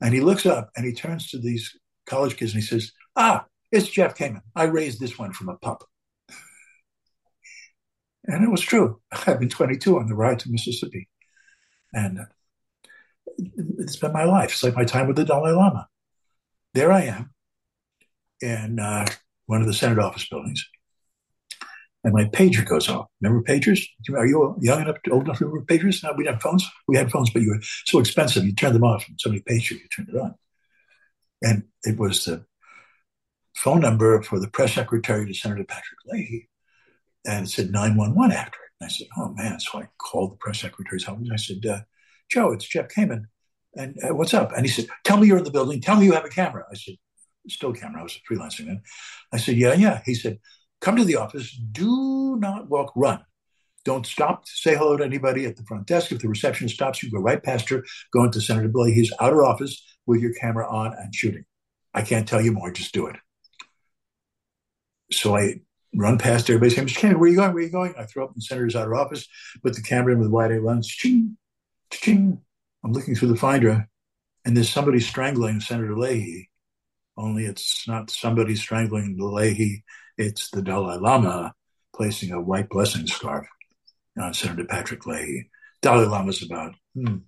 And he looks up and he turns to these college kids and he says, Ah, it's Jeff Kamen. I raised this one from a pup. And it was true. I've been 22 on the ride to Mississippi. And it's been my life. It's like my time with the Dalai Lama. There I am in uh, one of the Senate office buildings and my pager goes off. Remember pagers? Are you young enough, old enough to remember pagers? No, we have phones. We had phones, but you were so expensive. You turned them off, and somebody paged you. You turned it on, and it was the phone number for the press secretary to Senator Patrick Leahy, and it said nine one one after it. And I said, "Oh man!" So I called the press secretary's office. I said, uh, "Joe, it's Jeff Kamen, and uh, what's up?" And he said, "Tell me you're in the building. Tell me you have a camera." I said, "Still camera. I was a freelancing then." I said, "Yeah, yeah." He said come to the office. Do not walk, run. Don't stop to say hello to anybody at the front desk. If the receptionist stops you, go right past her, go into Senator. He's outer office with your camera on and shooting. I can't tell you more, just do it. So I run past everybody saying, Mr. Kamen, where are you going? Where are you going? I throw up in the senator's outer office, put the camera in with wide A lens, ching, ching. I'm looking through the finder, and there's somebody strangling Senator Leahy. Only it's not somebody strangling Leahy it's the Dalai Lama placing a white blessing scarf on Senator Patrick Leahy. Dalai Lama's about hmm,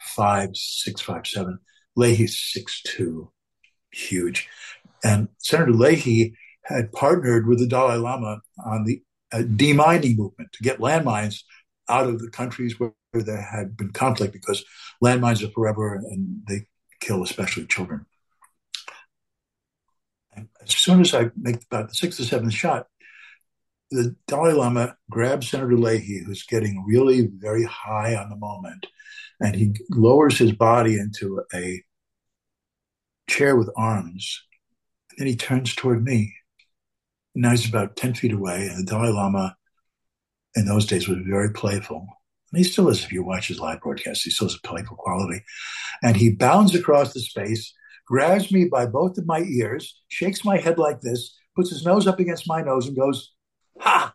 five, six, five, seven. Leahy's six two, huge. And Senator Leahy had partnered with the Dalai Lama on the uh, demining movement to get landmines out of the countries where, where there had been conflict because landmines are forever and they kill especially children. And as soon as I make about the sixth or seventh shot, the Dalai Lama grabs Senator Leahy, who's getting really very high on the moment, and he lowers his body into a chair with arms. And then he turns toward me. Now he's about 10 feet away, and the Dalai Lama in those days was very playful. And he still is if you watch his live broadcast. He still has a playful quality. And he bounds across the space grabs me by both of my ears, shakes my head like this, puts his nose up against my nose, and goes, Ha!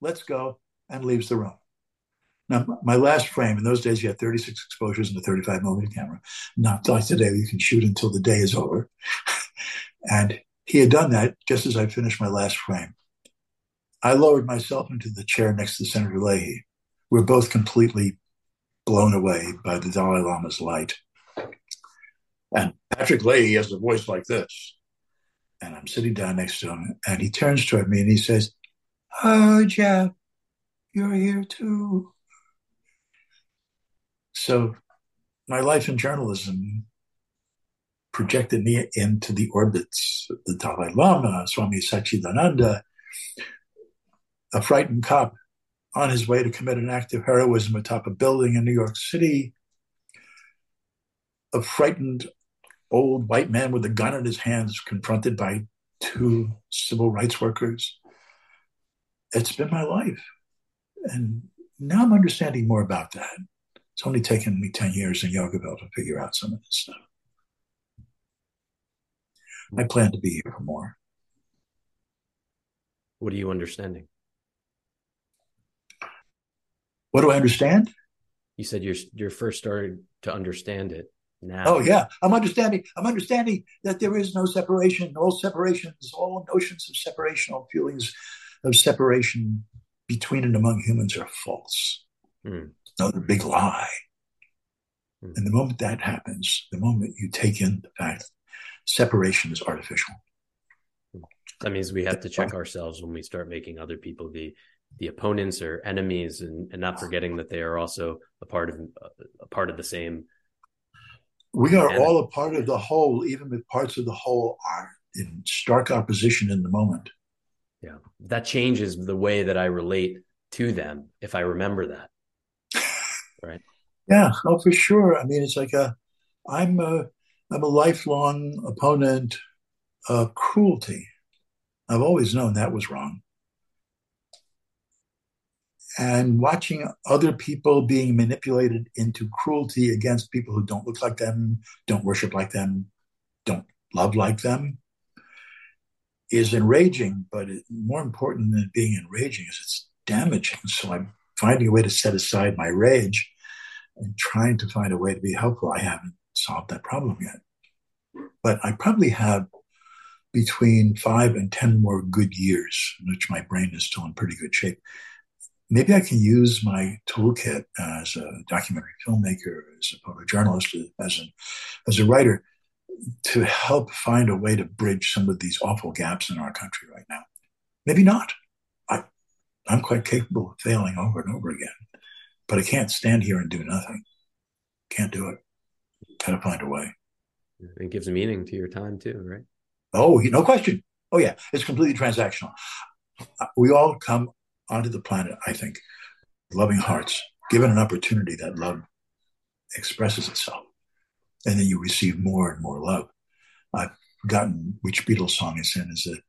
Let's go, and leaves the room. Now, my last frame, in those days, you had 36 exposures in a 35 millimeter camera. Not like today, you can shoot until the day is over. and he had done that just as I finished my last frame. I lowered myself into the chair next to Senator Leahy. We we're both completely blown away by the Dalai Lama's light. And Patrick Leahy has a voice like this. And I'm sitting down next to him, and he turns toward me and he says, Oh, Jeff, you're here too. So my life in journalism projected me into the orbits of the Dalai Lama, Swami Satchidananda, a frightened cop on his way to commit an act of heroism atop a building in New York City, a frightened old white man with a gun in his hands confronted by two civil rights workers. It's been my life. And now I'm understanding more about that. It's only taken me 10 years in Yogaville to figure out some of this stuff. I plan to be here for more. What are you understanding? What do I understand? You said you're you're first starting to understand it now. Oh yeah, I'm understanding. I'm understanding that there is no separation. All separations, all notions of separation, all feelings of separation between and among humans are false. Hmm. Another big lie. Hmm. And the moment that happens, the moment you take in the fact separation is artificial. That means we have to check ourselves when we start making other people the the opponents or enemies, and, and not forgetting that they are also a part of a part of the same. We are all a part of the whole, even if parts of the whole are in stark opposition in the moment. Yeah, that changes the way that I relate to them if I remember that. Right. yeah. Oh, for sure. I mean, it's like a. I'm a. I'm a lifelong opponent of cruelty. I've always known that was wrong. And watching other people being manipulated into cruelty against people who don't look like them, don't worship like them, don't love like them is enraging. But it, more important than being enraging is it's damaging. So I'm finding a way to set aside my rage and trying to find a way to be helpful. I haven't solved that problem yet. But I probably have between five and 10 more good years in which my brain is still in pretty good shape. Maybe I can use my toolkit as a documentary filmmaker, as a photojournalist, as a, as a writer to help find a way to bridge some of these awful gaps in our country right now. Maybe not. I, I'm quite capable of failing over and over again, but I can't stand here and do nothing. Can't do it. Gotta find a way. It gives meaning to your time too, right? Oh, no question. Oh, yeah. It's completely transactional. Uh, we all come onto the planet, I think, loving hearts, given an opportunity that love expresses itself. And then you receive more and more love. I've forgotten which Beatles song it's in. Is it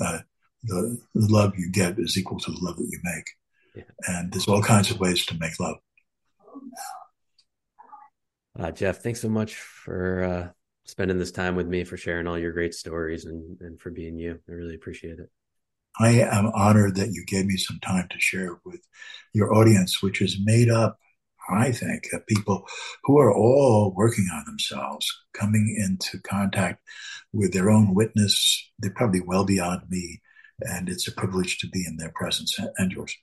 uh, the, the love you get is equal to the love that you make? Yeah. And there's all kinds of ways to make love. Uh, Jeff, thanks so much for uh, spending this time with me, for sharing all your great stories, and, and for being you. I really appreciate it. I am honored that you gave me some time to share with your audience, which is made up, I think, of people who are all working on themselves, coming into contact with their own witness. They're probably well beyond me, and it's a privilege to be in their presence and yours.